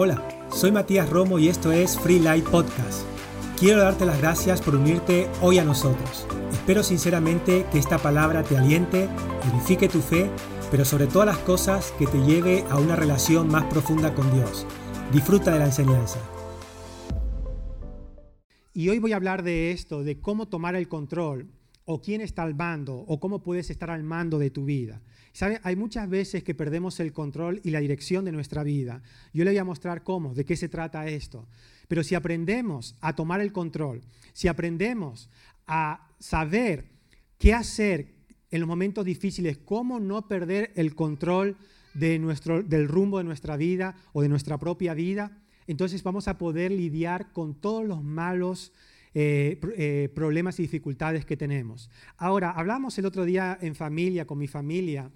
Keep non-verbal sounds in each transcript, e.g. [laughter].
Hola, soy Matías Romo y esto es Free Light Podcast. Quiero darte las gracias por unirte hoy a nosotros. Espero sinceramente que esta palabra te aliente, edifique tu fe, pero sobre todas las cosas que te lleve a una relación más profunda con Dios. Disfruta de la enseñanza. Y hoy voy a hablar de esto, de cómo tomar el control, o quién está al mando, o cómo puedes estar al mando de tu vida. ¿Sabe? Hay muchas veces que perdemos el control y la dirección de nuestra vida. Yo le voy a mostrar cómo, de qué se trata esto. Pero si aprendemos a tomar el control, si aprendemos a saber qué hacer en los momentos difíciles, cómo no perder el control del rumbo de nuestra vida o de nuestra propia vida, entonces vamos a poder lidiar con todos los malos eh, eh, problemas y dificultades que tenemos. Ahora, hablamos el otro día en familia, con mi familia,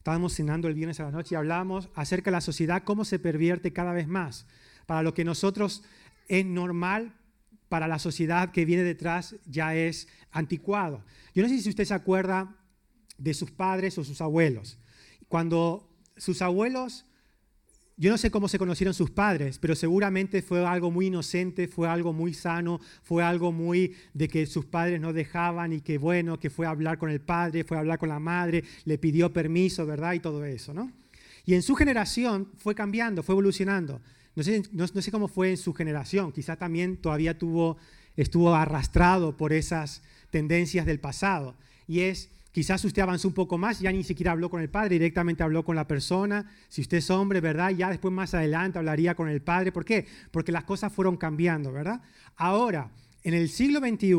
Estábamos cenando el viernes a la noche y hablamos acerca de la sociedad, cómo se pervierte cada vez más. Para lo que nosotros es normal, para la sociedad que viene detrás ya es anticuado. Yo no sé si usted se acuerda de sus padres o sus abuelos. Cuando sus abuelos yo no sé cómo se conocieron sus padres, pero seguramente fue algo muy inocente, fue algo muy sano, fue algo muy de que sus padres no dejaban y que bueno, que fue a hablar con el padre, fue a hablar con la madre, le pidió permiso, ¿verdad? Y todo eso, ¿no? Y en su generación fue cambiando, fue evolucionando. No sé, no, sé cómo fue en su generación, quizá también todavía tuvo, estuvo arrastrado por esas tendencias del pasado. Y es Quizás usted avanzó un poco más, ya ni siquiera habló con el padre, directamente habló con la persona. Si usted es hombre, ¿verdad? Ya después más adelante hablaría con el padre. ¿Por qué? Porque las cosas fueron cambiando, ¿verdad? Ahora, en el siglo XXI,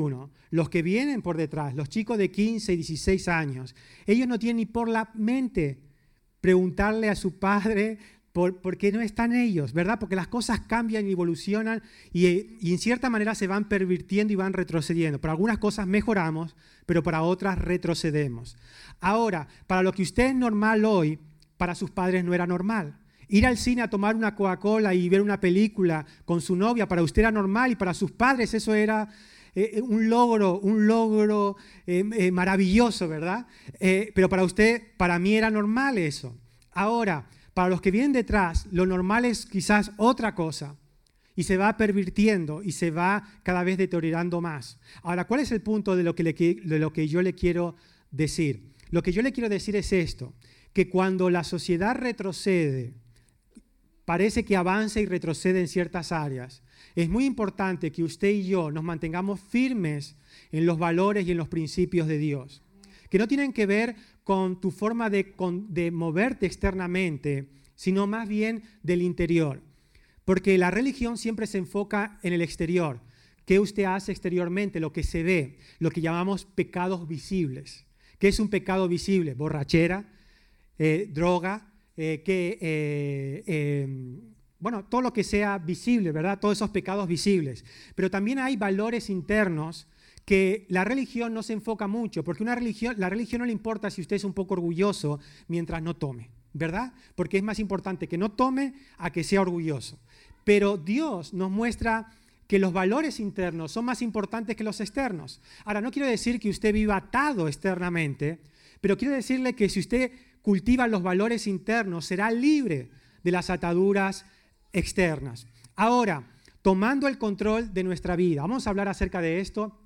los que vienen por detrás, los chicos de 15 y 16 años, ellos no tienen ni por la mente preguntarle a su padre por, qué no están ellos, ¿verdad? Porque las cosas cambian y evolucionan y, y, en cierta manera se van pervirtiendo y van retrocediendo. Para algunas cosas mejoramos, pero para otras retrocedemos. Ahora, para lo que usted es normal hoy, para sus padres no era normal. Ir al cine a tomar una Coca-Cola y ver una película con su novia, para usted era normal y para sus padres eso era eh, eh, un logro, un logro eh, maravilloso, ¿verdad? pero para usted, para mí era normal eso. Ahora, para los que vienen detrás, lo normal es quizás otra cosa y se va pervirtiendo y se va cada vez deteriorando más. Ahora, ¿cuál es el punto de lo que, de lo que yo le quiero decir? Lo que yo le quiero decir es esto, que cuando la sociedad retrocede, parece que avanza y retrocede en ciertas áreas, es muy importante que usted y yo nos mantengamos firmes en los valores y en los principios de Dios, que no tienen que ver con tu forma de, de moverte externamente, sino más bien del interior. Porque la religión siempre se enfoca en el exterior. ¿Qué usted hace exteriormente? Lo que se ve, lo que llamamos pecados visibles. ¿Qué es un pecado visible? Borrachera, eh, droga, eh, que, eh, bueno, todo lo que sea visible, ¿verdad? Todos esos pecados visibles. Pero también hay valores internos que la religión no se enfoca mucho, porque una religión, la religión no le importa si usted es un poco orgulloso mientras no tome, ¿verdad? Porque es más importante que no tome a que sea orgulloso. Pero Dios nos muestra que los valores internos son más importantes que los externos. Ahora, no quiero decir que usted viva atado externamente, pero quiero decirle que si usted cultiva los valores internos, será libre de las ataduras externas. Ahora, tomando el control de nuestra vida, vamos a hablar acerca de esto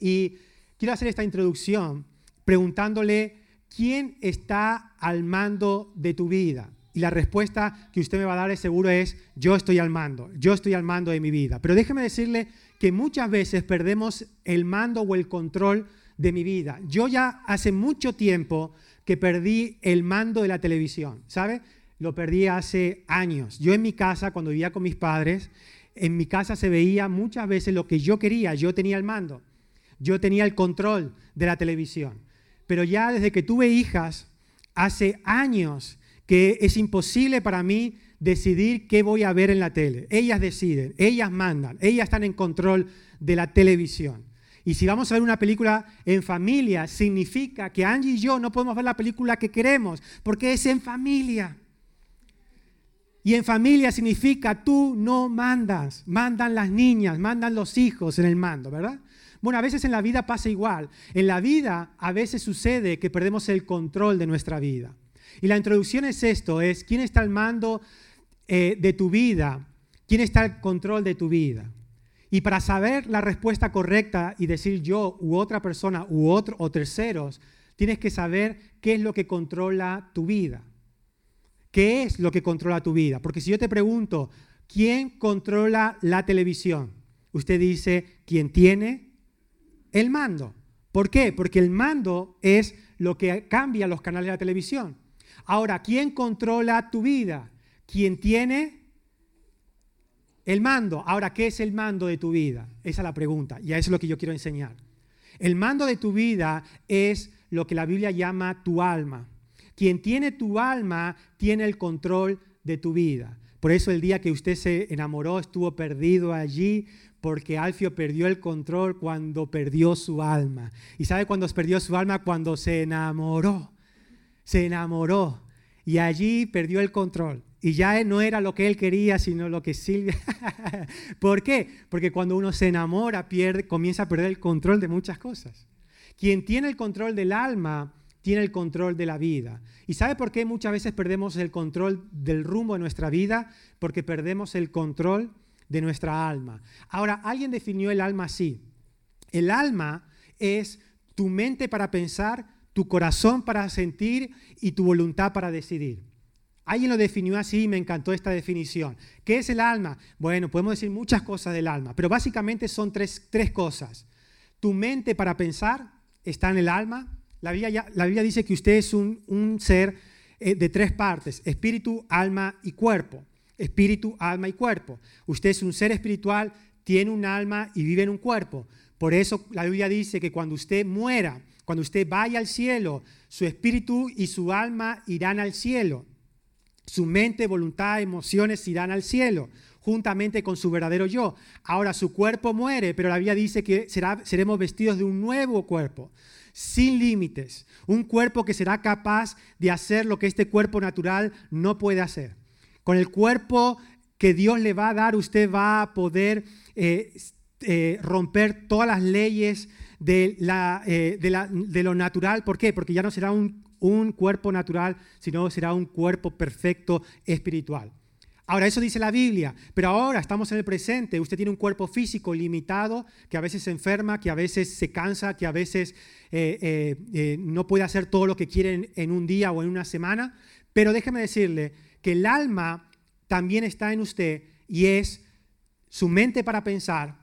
y quiero hacer esta introducción preguntándole quién está al mando de tu vida. Y la respuesta que usted me va a dar es seguro es, yo estoy al mando, yo estoy al mando de mi vida. Pero déjeme decirle que muchas veces perdemos el mando o el control de mi vida. Yo ya hace mucho tiempo que perdí el mando de la televisión, ¿sabe? Lo perdí hace años. Yo en mi casa, cuando vivía con mis padres, en mi casa se veía muchas veces lo que yo quería, yo tenía el mando, yo tenía el control de la televisión. Pero ya desde que tuve hijas, hace años que es imposible para mí decidir qué voy a ver en la tele. Ellas deciden, ellas mandan, ellas están en control de la televisión. Y si vamos a ver una película en familia, significa que Angie y yo no podemos ver la película que queremos, porque es en familia. Y en familia significa tú no mandas, mandan las niñas, mandan los hijos en el mando, ¿verdad? Bueno, a veces en la vida pasa igual. En la vida a veces sucede que perdemos el control de nuestra vida. Y la introducción es esto, es quién está al mando eh, de tu vida, quién está al control de tu vida. Y para saber la respuesta correcta y decir yo u otra persona u otro o terceros, tienes que saber qué es lo que controla tu vida. ¿Qué es lo que controla tu vida? Porque si yo te pregunto, ¿quién controla la televisión? Usted dice, ¿quién tiene el mando? ¿Por qué? Porque el mando es lo que cambia los canales de la televisión. Ahora, ¿quién controla tu vida? ¿Quién tiene el mando. Ahora, ¿qué es el mando de tu vida? Esa es la pregunta y eso es lo que yo quiero enseñar. El mando de tu vida es lo que la Biblia llama tu alma. Quien tiene tu alma tiene el control de tu vida. Por eso el día que usted se enamoró estuvo perdido allí porque Alfio perdió el control cuando perdió su alma. ¿Y sabe cuándo perdió su alma? Cuando se enamoró. Se enamoró y allí perdió el control. Y ya no era lo que él quería, sino lo que Silvia. [laughs] ¿Por qué? Porque cuando uno se enamora, pierde, comienza a perder el control de muchas cosas. Quien tiene el control del alma, tiene el control de la vida. ¿Y sabe por qué muchas veces perdemos el control del rumbo de nuestra vida? Porque perdemos el control de nuestra alma. Ahora, alguien definió el alma así. El alma es tu mente para pensar, tu corazón para sentir y tu voluntad para decidir. Alguien lo definió así y me encantó esta definición. ¿Qué es el alma? Bueno, podemos decir muchas cosas del alma, pero básicamente son tres, cosas. Tu mente para pensar está en el alma. La Biblia, la Biblia dice que usted es un, ser eh, de tres partes, espíritu, alma y cuerpo. Espíritu, alma y cuerpo. Usted es un ser espiritual, tiene un alma y vive en un cuerpo. Por eso la Biblia dice que cuando usted muera, cuando usted vaya al cielo, su espíritu y su alma irán al cielo. Su mente, voluntad, emociones irán al cielo, juntamente con su verdadero yo. Ahora su cuerpo muere, pero la Biblia dice que seremos vestidos de un nuevo cuerpo, sin límites. Un cuerpo que será capaz de hacer lo que este cuerpo natural no puede hacer. Con el cuerpo que Dios le va a dar, usted va a poder eh, eh, romper todas las leyes de, eh, de lo natural. ¿Por qué? Porque ya no será un cuerpo natural, sino será un cuerpo perfecto espiritual. Ahora, eso dice la Biblia, pero ahora estamos en el presente. Usted tiene un cuerpo físico limitado, que a veces se enferma, que a veces se cansa, que a veces no puede hacer todo lo que quiere en, un día o en una semana. Pero déjeme decirle que el alma también está en usted y es su mente para pensar,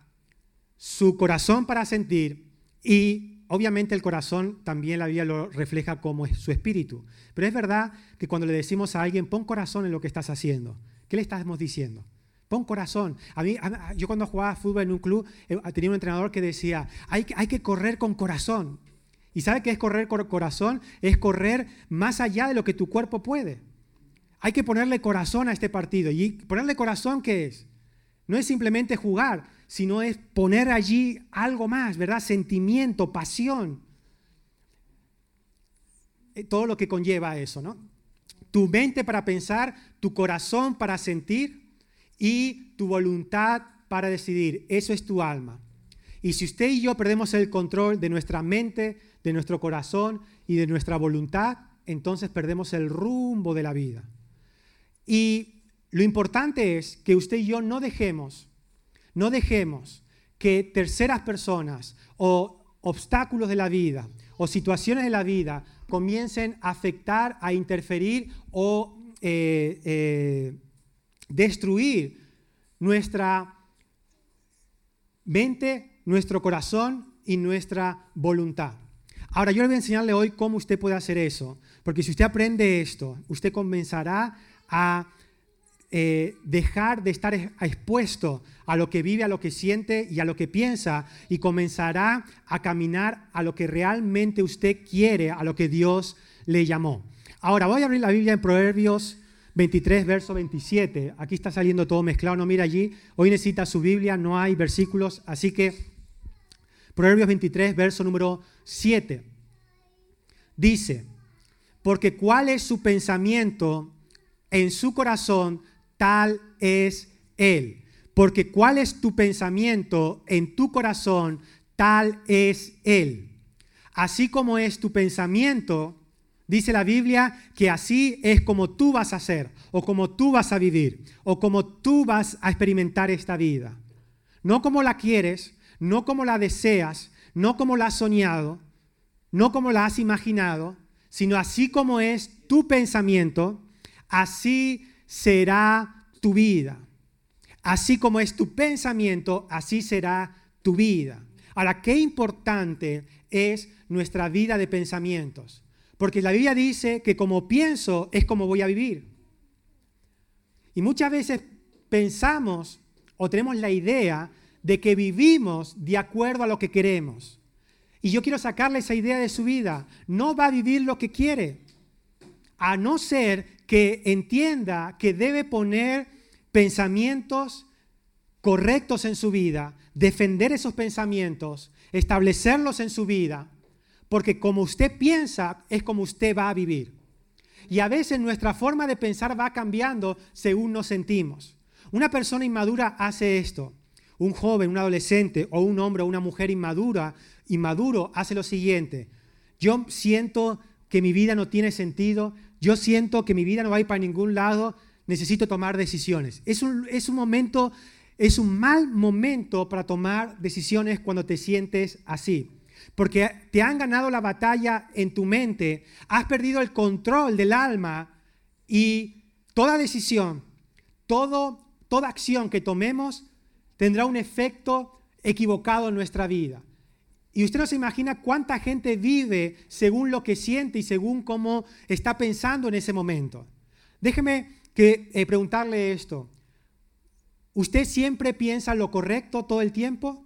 su corazón para sentir y Obviamente el corazón también la Biblia lo refleja como su espíritu. Pero es verdad que cuando le decimos a alguien, pon corazón en lo que estás haciendo, ¿qué le estamos diciendo? Pon corazón. A mí, yo cuando jugaba fútbol en un club, eh, tenía un entrenador que decía, hay, hay que correr con corazón. ¿Y sabe qué es correr con corazón? Es correr más allá de lo que tu cuerpo puede. Hay que ponerle corazón a este partido. ¿Y ponerle corazón qué es? No es simplemente jugar, sino es poner allí algo más, ¿verdad? Sentimiento, pasión. Eh, todo lo que conlleva eso, ¿no? Tu mente para pensar, tu corazón para sentir y tu voluntad para decidir. Eso es tu alma. Y si usted y yo perdemos el control de nuestra mente, de nuestro corazón y de nuestra voluntad, entonces perdemos el rumbo de la vida. Y lo importante es que usted y yo no dejemos no dejemos que terceras personas o obstáculos de la vida o situaciones de la vida comiencen a afectar, a interferir o eh, eh, destruir nuestra mente, nuestro corazón y nuestra voluntad. Ahora, yo le voy a enseñarle hoy cómo usted puede hacer eso, porque si usted aprende esto, usted comenzará a eh, dejar de estar expuesto a lo que vive, a lo que siente y a lo que piensa y comenzará a caminar a lo que realmente usted quiere, a lo que Dios le llamó. Ahora voy a abrir la Biblia en Proverbios 23, verso 27. Aquí está saliendo todo mezclado, no mira allí. Hoy necesita su Biblia, no hay versículos, así que Proverbios 23, verso número 7. Dice, porque cuál es su pensamiento en su corazón, tal es Él. Porque cuál es tu pensamiento en tu corazón, tal es Él. Así como es tu pensamiento, Dice la Biblia que así es como tú vas a ser, o como tú vas a vivir, o como tú vas a experimentar esta vida. No como la quieres, no como la deseas, no como la has soñado, no como la has imaginado, sino así como es tu pensamiento, así será tu vida. Así como es tu pensamiento, así será tu vida. Ahora, qué importante es nuestra vida de pensamientos. Porque la Biblia dice que como pienso es como voy a vivir. Y muchas veces pensamos o tenemos la idea de que vivimos de acuerdo a lo que queremos. Y yo quiero sacarle esa idea de su vida. No va a vivir lo que quiere, a no ser que entienda que debe poner pensamientos correctos en su vida, defender esos pensamientos, establecerlos en su vida, porque como usted piensa es como usted va a vivir. Y a veces nuestra forma de pensar va cambiando según nos sentimos. Una persona inmadura hace esto. Un joven, un adolescente o un hombre o una mujer inmadura, inmaduro hace lo siguiente. Yo siento que mi vida no tiene sentido, yo siento que mi vida no va a ir para ningún lado, necesito tomar decisiones. Es un, es un momento, es un mal momento para tomar decisiones cuando te sientes así porque te han ganado la batalla en tu mente, has perdido el control del alma y toda decisión, todo, toda acción que tomemos tendrá un efecto equivocado en nuestra vida. Y usted no se imagina cuánta gente vive según lo que siente y según cómo está pensando en ese momento. Déjeme que, eh, preguntarle esto. ¿Usted siempre piensa lo correcto todo el tiempo?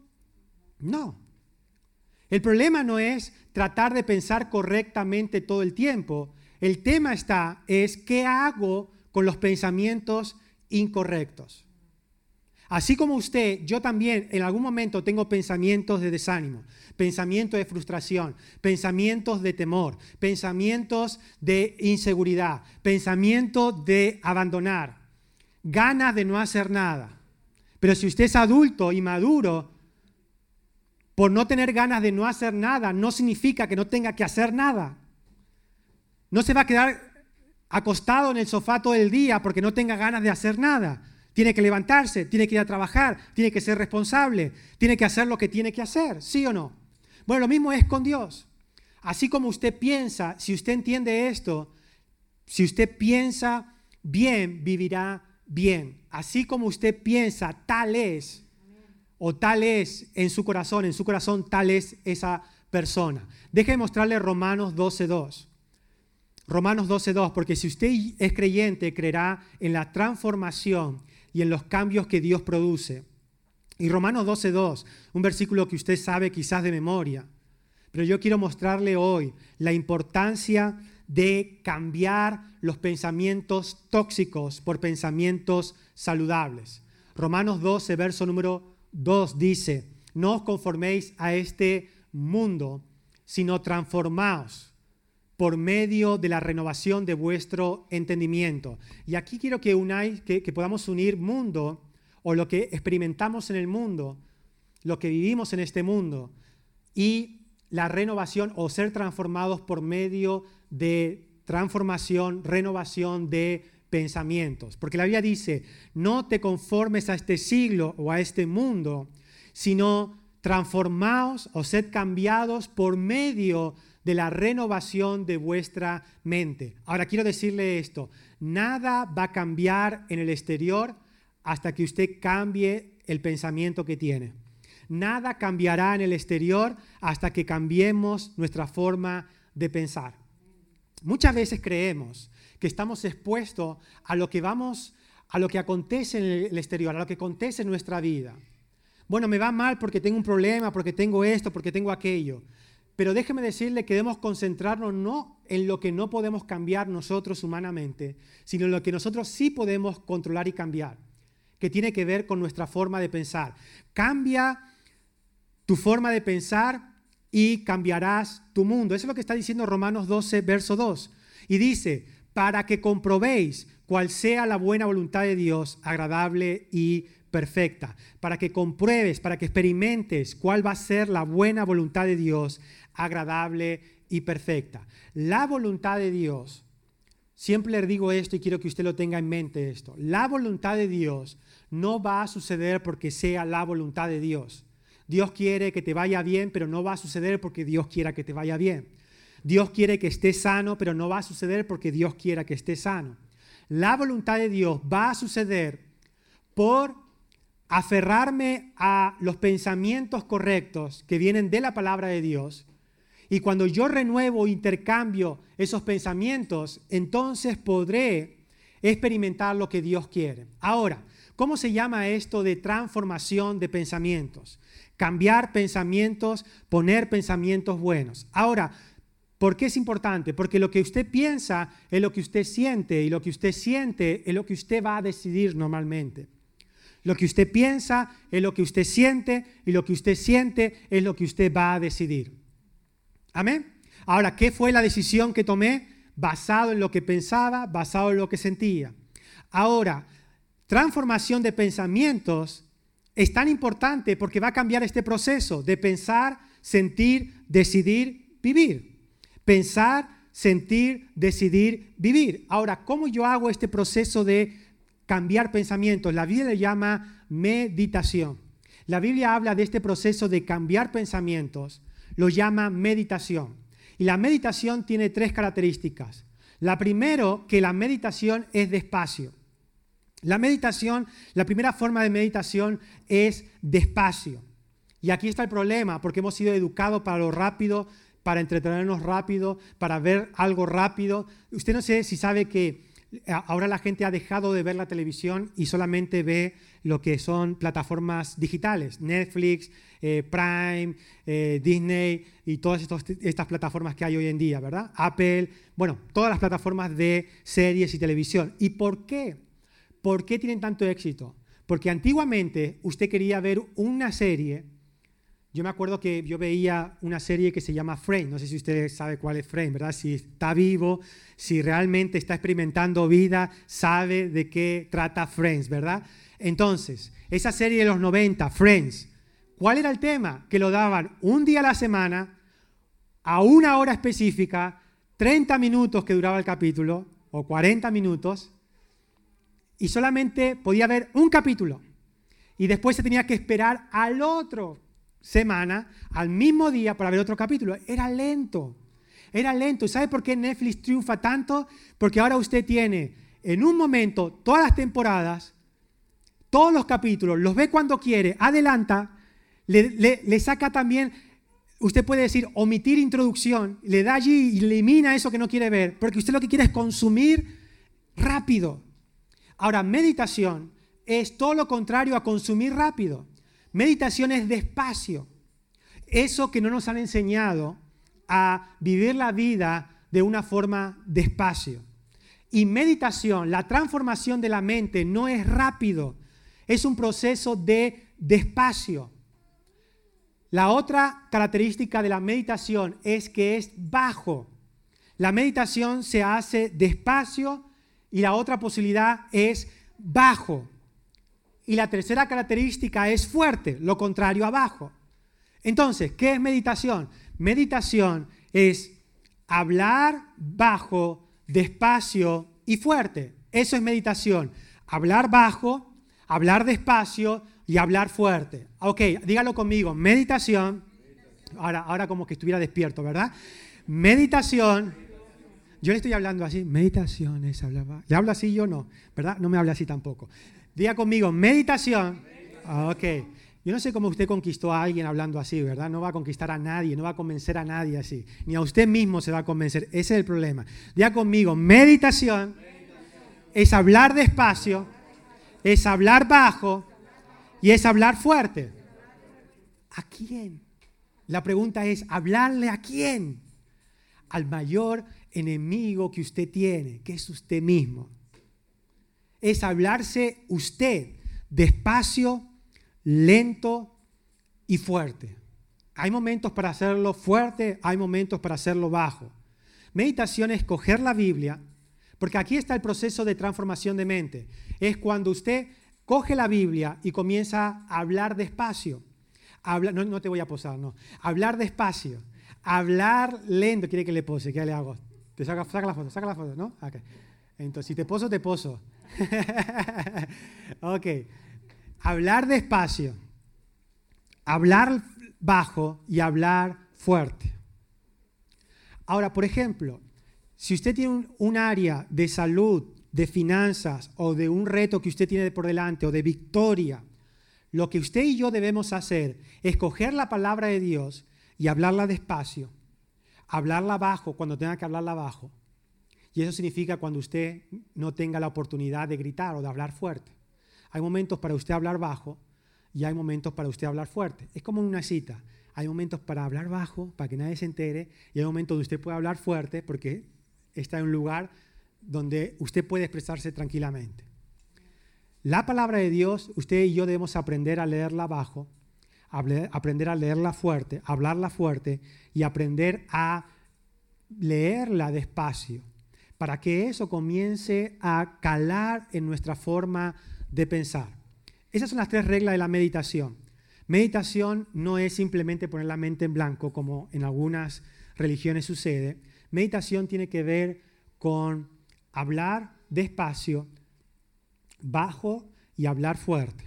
No. El problema no es tratar de pensar correctamente todo el tiempo. El tema está es qué hago con los pensamientos incorrectos. Así como usted, yo también en algún momento tengo pensamientos de desánimo, pensamientos de frustración, pensamientos de temor, pensamientos de inseguridad, pensamientos de abandonar, ganas de no hacer nada. Pero si usted es adulto y maduro, por no tener ganas de no hacer nada, no significa que no tenga que hacer nada. No se va a quedar acostado en el sofá todo el día porque no tenga ganas de hacer nada. Tiene que levantarse, tiene que ir a trabajar, tiene que ser responsable, tiene que hacer lo que tiene que hacer, ¿sí o no? Bueno, lo mismo es con Dios. Así como usted piensa, si usted entiende esto, si usted piensa bien, vivirá bien. Así como usted piensa, tal es o tal es en su corazón, en su corazón tal es esa persona. Deje mostrarle Romanos 12.2. Romanos 12.2, porque si usted es creyente, creerá en la transformación y en los cambios que Dios produce. Y Romanos 12.2, un versículo que usted sabe quizás de memoria, pero yo quiero mostrarle hoy la importancia de cambiar los pensamientos tóxicos por pensamientos saludables. Romanos 12, verso número 2 dice, no os conforméis a este mundo, sino transformaos por medio de la renovación de vuestro entendimiento. Y aquí quiero que unáis, que, podamos unir mundo o lo que experimentamos en el mundo, lo que vivimos en este mundo, y la renovación o ser transformados por medio de transformación, renovación de pensamientos. Porque la Biblia dice, no te conformes a este siglo o a este mundo, sino transformaos o sed cambiados por medio de la renovación de vuestra mente. Ahora quiero decirle esto, nada va a cambiar en el exterior hasta que usted cambie el pensamiento que tiene. Nada cambiará en el exterior hasta que cambiemos nuestra forma de pensar. Muchas veces creemos que estamos expuestos a lo que vamos, a lo que acontece en el exterior, a lo que acontece en nuestra vida. Bueno, me va mal porque tengo un problema, porque tengo esto, porque tengo aquello. Pero déjeme decirle que debemos concentrarnos no en lo que no podemos cambiar nosotros humanamente, sino en lo que nosotros sí podemos controlar y cambiar, que tiene que ver con nuestra forma de pensar. Cambia tu forma de pensar y cambiarás tu mundo. Eso es lo que está diciendo Romanos 12, verso 2. Y dice, para que comprobéis cuál sea la buena voluntad de Dios, agradable y perfecta. Para que compruebes, para que experimentes cuál va a ser la buena voluntad de Dios, agradable y perfecta. La voluntad de Dios, siempre le digo esto y quiero que usted lo tenga en mente esto, la voluntad de Dios no va a suceder porque sea la voluntad de Dios. Dios quiere que te vaya bien, pero no va a suceder porque Dios quiera que te vaya bien. Dios quiere que estés sano, pero no va a suceder porque Dios quiera que estés sano. La voluntad de Dios va a suceder por aferrarme a los pensamientos correctos que vienen de la palabra de Dios. Y cuando yo renuevo, intercambio esos pensamientos, entonces podré experimentar lo que Dios quiere. Ahora, ¿cómo se llama esto de transformación de pensamientos? Cambiar pensamientos, poner pensamientos buenos. Ahora, ¿por qué es importante? Porque lo que usted piensa es lo que usted siente y lo que usted siente es lo que usted va a decidir normalmente. Lo que usted piensa es lo que usted siente y lo que usted siente es lo que usted va a decidir. Amén. Ahora, ¿qué fue la decisión que tomé? Basado en lo que pensaba, basado en lo que sentía. Ahora, transformación de pensamientos es tan importante porque va a cambiar este proceso de pensar, sentir, decidir, vivir. Pensar, sentir, decidir, vivir. Ahora, ¿cómo yo hago este proceso de cambiar pensamientos? La Biblia le llama meditación. La Biblia habla de este proceso de cambiar pensamientos, lo llama meditación. Y la meditación tiene tres características. La primero, que la meditación es despacio. La meditación, la primera forma de meditación es despacio. Y aquí está el problema, porque hemos sido educados para lo rápido, para entretenernos rápido, para ver algo rápido. Usted no sé si sabe que ahora la gente ha dejado de ver la televisión y solamente ve lo que son plataformas digitales, Netflix, eh, Prime, eh, Disney y todas estas plataformas que hay hoy en día, ¿verdad? Apple, bueno, todas las plataformas de series y televisión. ¿Y por qué? ¿Por qué tienen tanto éxito? Porque antiguamente usted quería ver una serie. Yo me acuerdo que yo veía una serie que se llama Frame. No sé si usted sabe cuál es Frame, ¿verdad? Si está vivo, si realmente está experimentando vida, sabe de qué trata Friends, ¿verdad? Entonces, esa serie de los 90, Friends, ¿cuál era el tema? Que lo daban un día a la semana, a una hora específica, 30 minutos que duraba el capítulo, o 40 minutos, y solamente podía haber un capítulo. Y después se tenía que esperar al otro semana, al mismo día, para ver otro capítulo. Era lento. Era lento. ¿Y sabe por qué Netflix triunfa tanto? Porque ahora usted tiene en un momento todas las temporadas, todos los capítulos, los ve cuando quiere, adelanta, le, le saca también, usted puede decir, omitir introducción, le da allí y elimina eso que no quiere ver, porque usted lo que quiere es consumir rápido. Ahora, meditación es todo lo contrario a consumir rápido. Meditación es despacio. Eso que no nos han enseñado a vivir la vida de una forma despacio. Y meditación, la transformación de la mente no es rápido, es un proceso de despacio. La otra característica de la meditación es que es bajo. La meditación se hace despacio y la otra posibilidad es bajo. Y la tercera característica es fuerte, lo contrario a bajo. Entonces, ¿qué es meditación? Meditación es hablar bajo, despacio y fuerte. Eso es meditación. Hablar bajo, hablar despacio y hablar fuerte. Ok, dígalo conmigo. Meditación. Ahora, ahora como que estuviera despierto, ¿verdad? Meditación yo le estoy hablando así, meditaciones, hablaba. ¿Le hablo así yo no? ¿Verdad? No me habla así tampoco. Diga conmigo, meditación. Ah, ok. Yo no sé cómo usted conquistó a alguien hablando así, ¿verdad? No va a conquistar a nadie, no va a convencer a nadie así. Ni a usted mismo se va a convencer. Ese es el problema. Diga conmigo, meditación, es hablar despacio, es hablar bajo y es hablar fuerte. ¿A quién? La pregunta es, ¿hablarle a quién? Al mayor enemigo que usted tiene, que es usted mismo. Es hablarse usted despacio, lento y fuerte. Hay momentos para hacerlo fuerte, hay momentos para hacerlo bajo. Meditación es coger la Biblia, porque aquí está el proceso de transformación de mente. Es cuando usted coge la Biblia y comienza a hablar despacio. no, no te voy a posar, no. Hablar despacio Hablar lento. ¿Quiere que le pose? ¿Qué le hago? Te saca, saca la foto, saca la foto, ¿no? Okay. Entonces, si te poso, te poso. [laughs] ok. Hablar despacio. Hablar bajo y hablar fuerte. Ahora, por ejemplo, si usted tiene un, área de salud, de finanzas o de un reto que usted tiene por delante o de victoria, lo que usted y yo debemos hacer es coger la palabra de Dios y hablarla despacio, hablarla bajo cuando tenga que hablarla bajo. Y eso significa cuando usted no tenga la oportunidad de gritar o de hablar fuerte. Hay momentos para usted hablar bajo y hay momentos para usted hablar fuerte. Es como en una cita. Hay momentos para hablar bajo, para que nadie se entere, y hay momentos donde usted puede hablar fuerte porque está en un lugar donde usted puede expresarse tranquilamente. La palabra de Dios, usted y yo debemos aprender a leerla bajo, aprender a leerla fuerte, hablarla fuerte y aprender a leerla despacio, para que eso comience a calar en nuestra forma de pensar. Esas son las tres reglas de la meditación. Meditación no es simplemente poner la mente en blanco, como en algunas religiones sucede, Meditación tiene que ver con hablar despacio, bajo y hablar fuerte.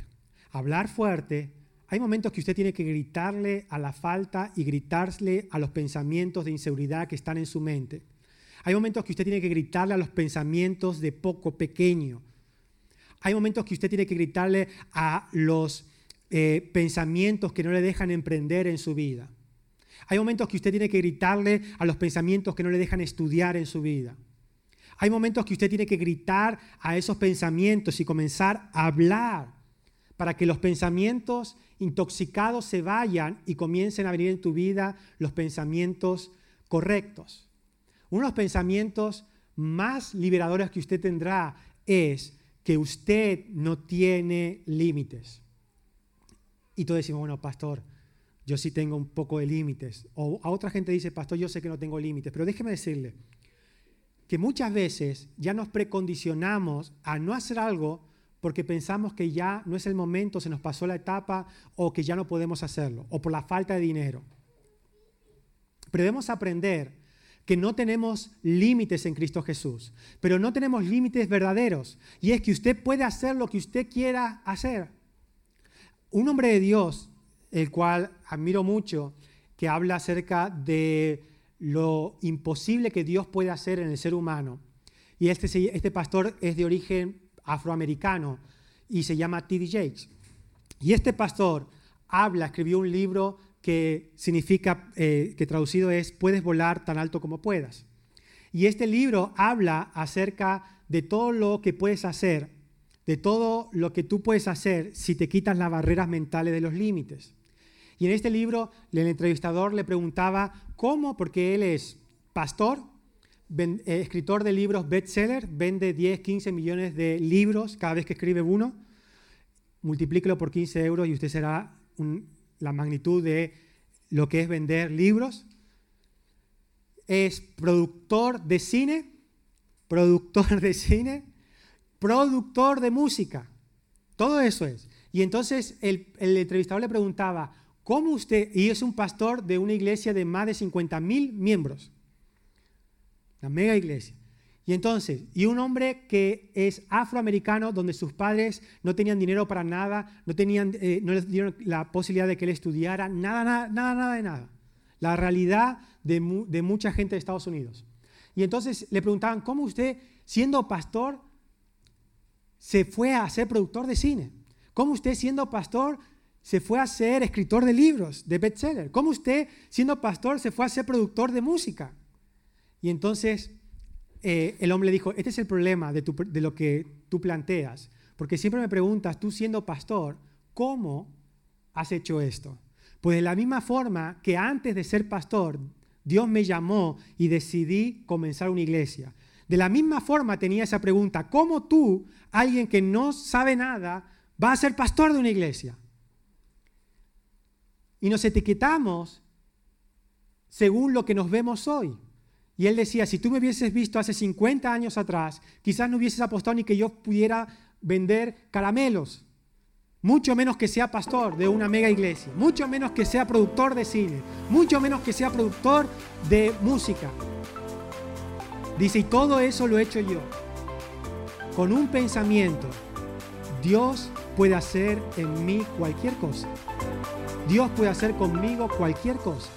Hablar fuerte, hay momentos que usted tiene que gritarle a la falta y gritarle a los pensamientos de inseguridad que están en su mente. Hay momentos que usted tiene que gritarle a los pensamientos de poco pequeño. Hay momentos que usted tiene que gritarle a los eh, pensamientos que no le dejan emprender en su vida. Hay momentos que usted tiene que gritarle a los pensamientos que no le dejan estudiar en su vida. Hay momentos que usted tiene que gritar a esos pensamientos y comenzar a hablar para que los pensamientos intoxicados se vayan y comiencen a venir en tu vida los pensamientos correctos. Uno de los pensamientos más liberadores que usted tendrá es que usted no tiene límites. Y todos decimos, bueno, pastor, yo sí tengo un poco de límites. O a otra gente dice, pastor, yo sé que no tengo límites. Pero déjeme decirle que muchas veces ya nos precondicionamos a no hacer algo porque pensamos que ya no es el momento, se nos pasó la etapa o que ya no podemos hacerlo, o por la falta de dinero. Pero debemos aprender que no tenemos límites en Cristo Jesús, pero no tenemos límites verdaderos. Y es que usted puede hacer lo que usted quiera hacer. Un hombre de Dios el cual admiro mucho, que habla acerca de lo imposible que Dios puede hacer en el ser humano. Y este, este pastor es de origen afroamericano y se llama T.D. Jakes. Y este pastor habla, escribió un libro que significa, eh, que traducido es, puedes volar tan alto como puedas. Y este libro habla acerca de todo lo que puedes hacer, de todo lo que tú puedes hacer si te quitas las barreras mentales de los límites. Y en este libro el entrevistador le preguntaba cómo, porque él es pastor, eh, escritor de libros bestseller, vende 10, 15 millones de libros cada vez que escribe uno, multiplíquelo por 15 euros y usted será la magnitud de lo que es vender libros. Es productor de cine, productor de cine, productor de música. Todo eso es. Y entonces el, el entrevistador le preguntaba, ¿Cómo usted, y es un pastor de una iglesia de más de 50 mil miembros, la mega iglesia, y entonces, y un hombre que es afroamericano, donde sus padres no tenían dinero para nada, no, tenían, eh, no les dieron la posibilidad de que él estudiara, nada, nada, nada, nada de nada. La realidad de, de mucha gente de Estados Unidos. Y entonces le preguntaban, ¿cómo usted, siendo pastor, se fue a ser productor de cine? ¿Cómo usted, siendo pastor, se fue a ser escritor de libros, de bestseller? ¿Cómo usted, siendo pastor, se fue a ser productor de música? Y entonces eh, el hombre le dijo, este es el problema de, de lo que tú planteas, porque siempre me preguntas, tú siendo pastor, ¿cómo has hecho esto? Pues de la misma forma que antes de ser pastor, Dios me llamó y decidí comenzar una iglesia. De la misma forma tenía esa pregunta, ¿cómo tú, alguien que no sabe nada, va a ser pastor de una iglesia? y nos etiquetamos según lo que nos vemos hoy. Y él decía, si tú me hubieses visto hace 50 años atrás, quizás no hubieses apostado ni que yo pudiera vender caramelos. mucho menos que sea pastor de una mega iglesia, mucho menos que sea productor de cine, mucho menos que sea productor de música. Dice, y todo eso lo he hecho yo. Con un pensamiento, Dios puede hacer en mí cualquier cosa. Dios puede hacer conmigo cualquier cosa.